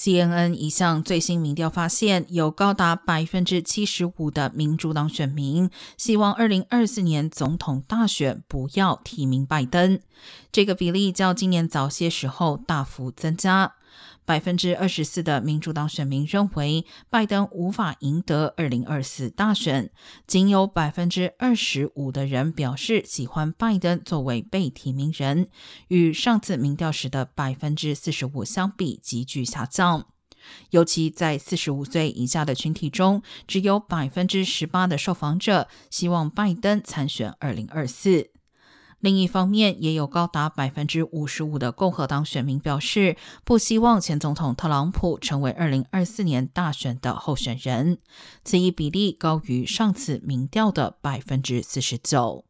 CNN 一项最新民调发现，有高达百分之七十五的民主党选民希望二零二四年总统大选不要提名拜登，这个比例较今年早些时候大幅增加。百分之二十四的民主党选民认为拜登无法赢得二零二四大选，仅有百分之二十五的人表示喜欢拜登作为被提名人，与上次民调时的百分之四十五相比急剧下降。尤其在四十五岁以下的群体中，只有百分之十八的受访者希望拜登参选二零二四。另一方面，也有高达百分之五十五的共和党选民表示，不希望前总统特朗普成为二零二四年大选的候选人，此一比例高于上次民调的百分之四十九。